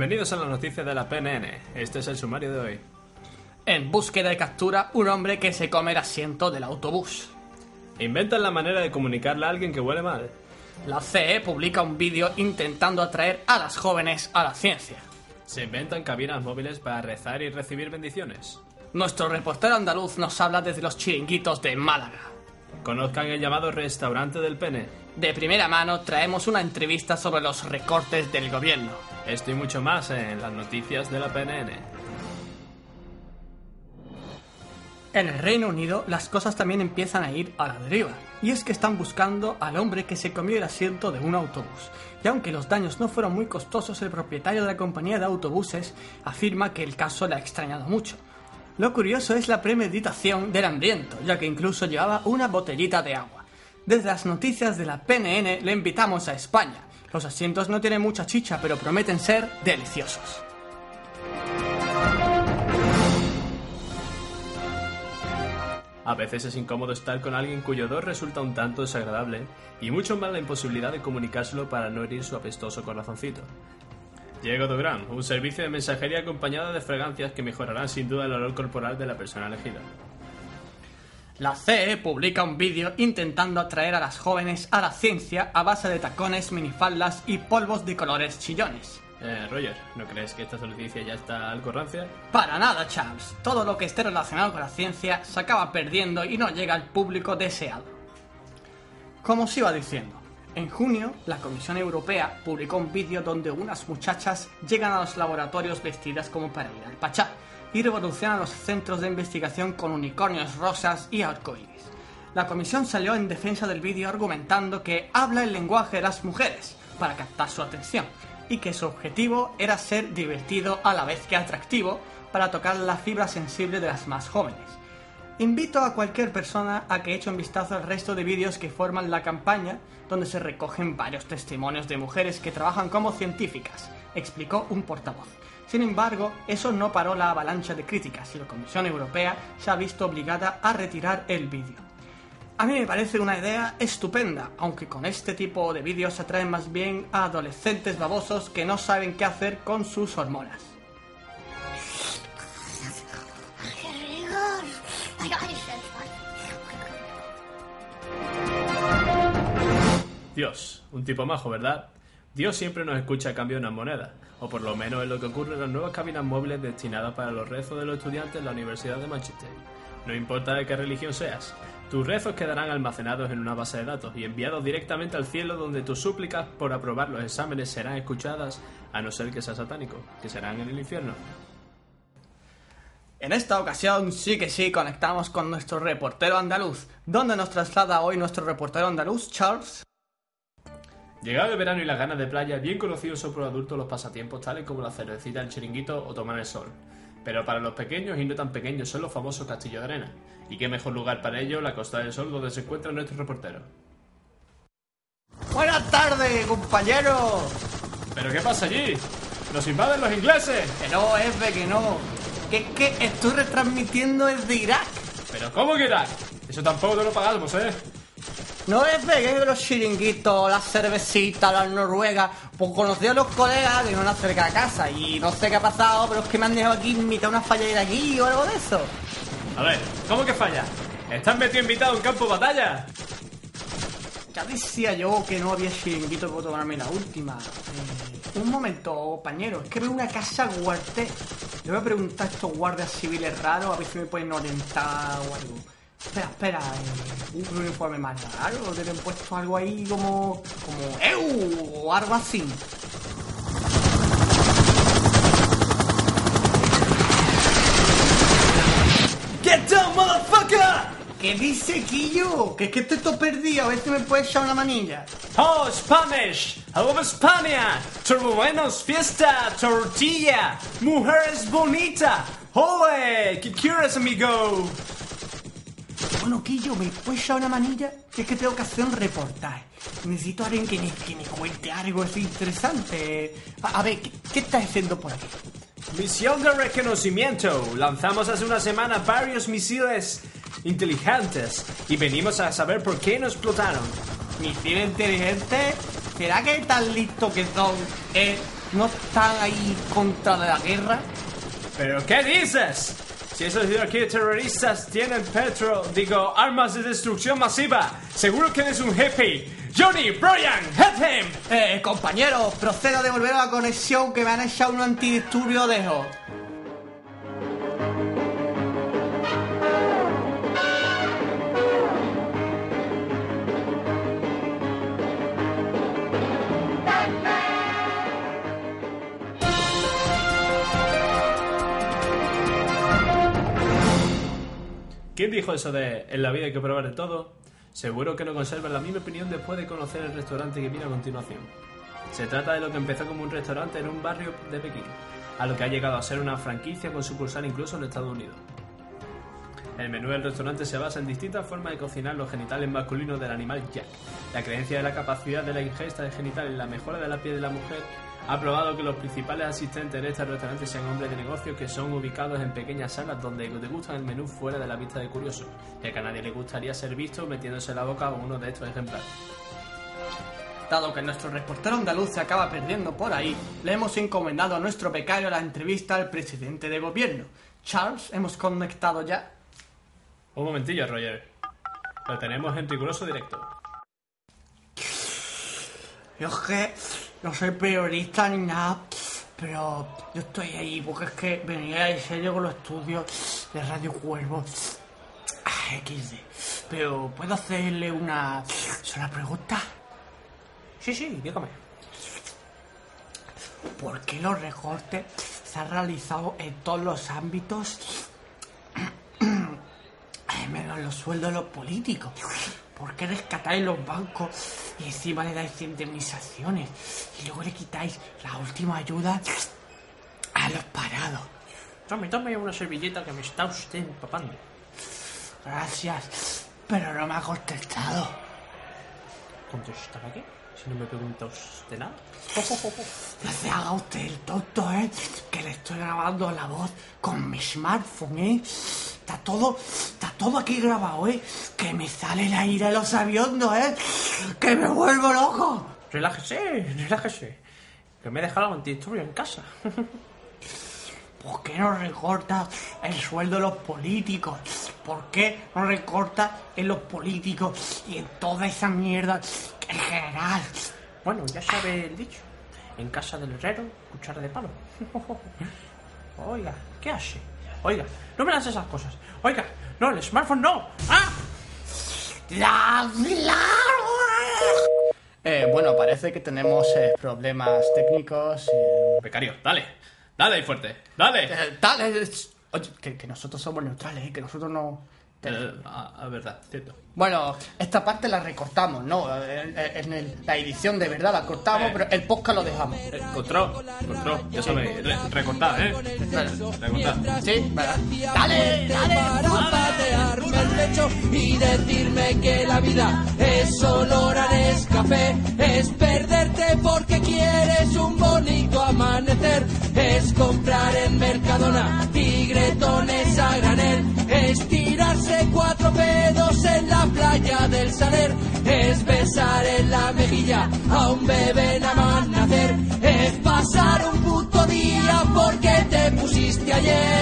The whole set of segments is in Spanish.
Bienvenidos a las noticias de la PNN. Este es el sumario de hoy. En búsqueda y captura un hombre que se come el asiento del autobús. Inventan la manera de comunicarle a alguien que huele mal. La CE publica un vídeo intentando atraer a las jóvenes a la ciencia. Se inventan cabinas móviles para rezar y recibir bendiciones. Nuestro reportero andaluz nos habla desde los chiringuitos de Málaga. Conozcan el llamado restaurante del pene. De primera mano traemos una entrevista sobre los recortes del gobierno. Esto y mucho más en las noticias de la PNN. En el Reino Unido las cosas también empiezan a ir a la deriva, y es que están buscando al hombre que se comió el asiento de un autobús. Y aunque los daños no fueron muy costosos, el propietario de la compañía de autobuses afirma que el caso le ha extrañado mucho. Lo curioso es la premeditación del hambriento, ya que incluso llevaba una botellita de agua. Desde las noticias de la PNN le invitamos a España. Los asientos no tienen mucha chicha, pero prometen ser deliciosos. A veces es incómodo estar con alguien cuyo odor resulta un tanto desagradable, y mucho más la imposibilidad de comunicárselo para no herir su apestoso corazoncito. Llega Dogram, un servicio de mensajería acompañado de fragancias que mejorarán sin duda el olor corporal de la persona elegida. La CE publica un vídeo intentando atraer a las jóvenes a la ciencia a base de tacones, minifaldas y polvos de colores chillones. Eh, Roger, ¿no crees que esta noticia ya está algo rancia? Para nada, Charles. Todo lo que esté relacionado con la ciencia se acaba perdiendo y no llega al público deseado. Como os iba diciendo, en junio la Comisión Europea publicó un vídeo donde unas muchachas llegan a los laboratorios vestidas como para ir al Pachá y revolucionan los centros de investigación con unicornios rosas y arcoíris. La comisión salió en defensa del vídeo argumentando que habla el lenguaje de las mujeres para captar su atención y que su objetivo era ser divertido a la vez que atractivo para tocar la fibra sensible de las más jóvenes. Invito a cualquier persona a que eche un vistazo al resto de vídeos que forman la campaña, donde se recogen varios testimonios de mujeres que trabajan como científicas, explicó un portavoz. Sin embargo, eso no paró la avalancha de críticas y la Comisión Europea se ha visto obligada a retirar el vídeo. A mí me parece una idea estupenda, aunque con este tipo de vídeos se atraen más bien a adolescentes babosos que no saben qué hacer con sus hormonas. Dios, un tipo majo, ¿verdad? Dios siempre nos escucha a cambio de unas monedas, o por lo menos es lo que ocurre en las nuevas cabinas móviles destinadas para los rezos de los estudiantes en la Universidad de Manchester. No importa de qué religión seas, tus rezos quedarán almacenados en una base de datos y enviados directamente al cielo donde tus súplicas por aprobar los exámenes serán escuchadas, a no ser que seas satánico, que serán en el infierno. En esta ocasión sí que sí conectamos con nuestro reportero andaluz, donde nos traslada hoy nuestro reportero andaluz, Charles. Llegado el verano y las ganas de playa, bien conocidos son por adultos los pasatiempos tales como la cervecita, el chiringuito o tomar el sol. Pero para los pequeños y no tan pequeños son los famosos castillos de arena. Y qué mejor lugar para ello la Costa del Sol donde se encuentra nuestro reportero. Buenas tardes, compañero. ¿Pero qué pasa allí? ¡Nos invaden los ingleses! Que no, F, que no. Que es que estoy retransmitiendo desde Irak. ¿Pero cómo que Irak? Eso tampoco te lo pagamos, ¿eh? No es que los chiringuitos, las cervecitas, las noruegas. Pues conocí a los colegas que no han cerca de casa y no sé qué ha pasado, pero es que me han dejado aquí mitad una falla de aquí o algo de eso. A ver, ¿cómo que falla? ¿Estás metido invitado en campo de batalla? Ya decía yo que no había chiringuito para tomarme la última. Eh, un momento, compañero, es que veo una casa guarté. Le voy a preguntar a estos guardias civiles raros a ver si me pueden orientar o algo. Espera, espera, eh, un uniforme más raro, han puesto algo ahí como. como. ¡Eu! o algo así. Get down, motherfucker! ¿Qué dice Quillo? Que es que estoy todo perdido, a ver si me puedes echar una manilla. Oh, Spanish! Love España! Turbuenos, fiesta, tortilla, mujeres bonita. ¡Ole! ¿Qué quieres, amigo? Bueno, Quillo, ¿me puedes echar una manilla? Es que tengo que hacer un reportaje. Necesito a alguien que me, que me cuente algo así interesante. A, a ver, ¿qué, ¿qué estás haciendo por aquí? Misión de reconocimiento. Lanzamos hace una semana varios misiles inteligentes y venimos a saber por qué no explotaron. ¿Misil inteligente? ¿Será que tan listo que son? Eh, no están ahí contra la guerra. ¿Pero qué dices? Si esos terroristas tienen petro, digo, armas de destrucción masiva, seguro que eres un hippie. Johnny, Brian, hit him. Eh, compañero, procedo a devolver la conexión que me han echado un antidisturbio de dejo. ¿Quién dijo eso de en la vida hay que probar de todo? Seguro que no conservan la misma opinión después de conocer el restaurante que viene a continuación. Se trata de lo que empezó como un restaurante en un barrio de Pekín, a lo que ha llegado a ser una franquicia con sucursal incluso en Estados Unidos. El menú del restaurante se basa en distintas formas de cocinar los genitales masculinos del animal Jack. La creencia de la capacidad de la ingesta de genitales en la mejora de la piel de la mujer ha probado que los principales asistentes en este restaurante sean hombres de negocio que son ubicados en pequeñas salas donde degustan el menú fuera de la vista de curiosos, ya que a nadie le gustaría ser visto metiéndose la boca uno de estos ejemplares. Dado que nuestro reportero andaluz se acaba perdiendo por ahí, le hemos encomendado a nuestro becario la entrevista al presidente de gobierno. Charles, ¿hemos conectado ya? Un momentillo, Roger. Lo tenemos en riguroso directo. Yo que no soy periodista ni nada, pero yo estoy ahí porque es que venía en serio con los estudios de Radio Cuervo. Ah, XD. Pero, ¿puedo hacerle una sola pregunta? Sí, sí, dígame. ¿Por qué los recortes se han realizado en todos los ámbitos? Eh, menos los sueldos de los políticos. ¿Por qué rescatáis los bancos y encima le dais indemnizaciones? Y luego le quitáis la última ayuda a los parados. Tome, tome una servilleta que me está usted empapando. Gracias, pero no me ha contestado. ¿Contestar qué? Si no me pregunta usted nada. No se haga usted el tonto, ¿eh? Que le estoy grabando la voz con mi smartphone, ¿eh? Está todo, está todo aquí grabado, ¿eh? Que me sale la ira de los aviondos, ¿eh? Que me vuelvo loco. Relájese, relájese. Que me he dejado el antidisturbio en casa. ¿Por qué no recorta el sueldo de los políticos? ¿Por qué no recorta en los políticos y en toda esa mierda en general? Bueno, ya sabe el dicho. En casa del herrero, cuchara de palo. Oiga, ¿qué hace? Oiga, no me lances esas cosas. Oiga, no, el smartphone no. ¡Ah! ¡La, Eh, bueno, parece que tenemos eh, problemas técnicos. eh, Becario, dale. Dale fuerte. Dale. eh, dale, oye, que, que nosotros somos neutrales, eh, que nosotros no... Eh, a, a verdad, cierto. Bueno, esta parte la recortamos, ¿no? En, en el- la edición de verdad la cortamos, Eh. pero el podcast lo dejamos. Eh, control, control. Ya sabéis, re- recortad, ¿eh? Recortad. Sí, ¿verdad? Dale, dale. para patearme el pecho y decirme que la vida es olor a Nescafé, es perderte porque quieres un bonito amanecer, es comprar en Mercadona tigretones a granel, cuatro pedos en la playa del Saler, es besar en la mejilla a un bebé nada más nacer, es pasar un puto día porque te pusiste ayer.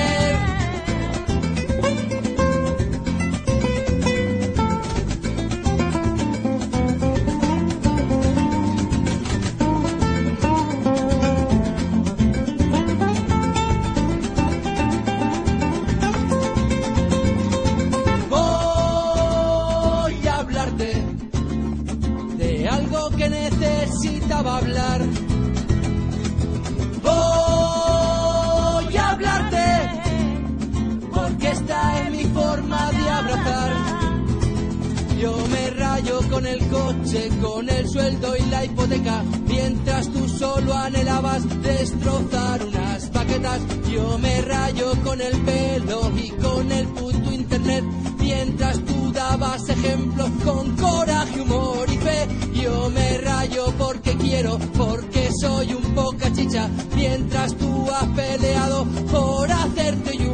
Con el sueldo y la hipoteca, mientras tú solo anhelabas destrozar unas paquetas. Yo me rayo con el pelo y con el puto internet, mientras tú dabas ejemplos con coraje, humor y fe. Yo me rayo porque quiero, porque soy un poca chicha, mientras tú has peleado por hacerte y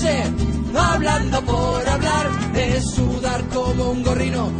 noche, hablando por hablar, de sudar como un gorrino,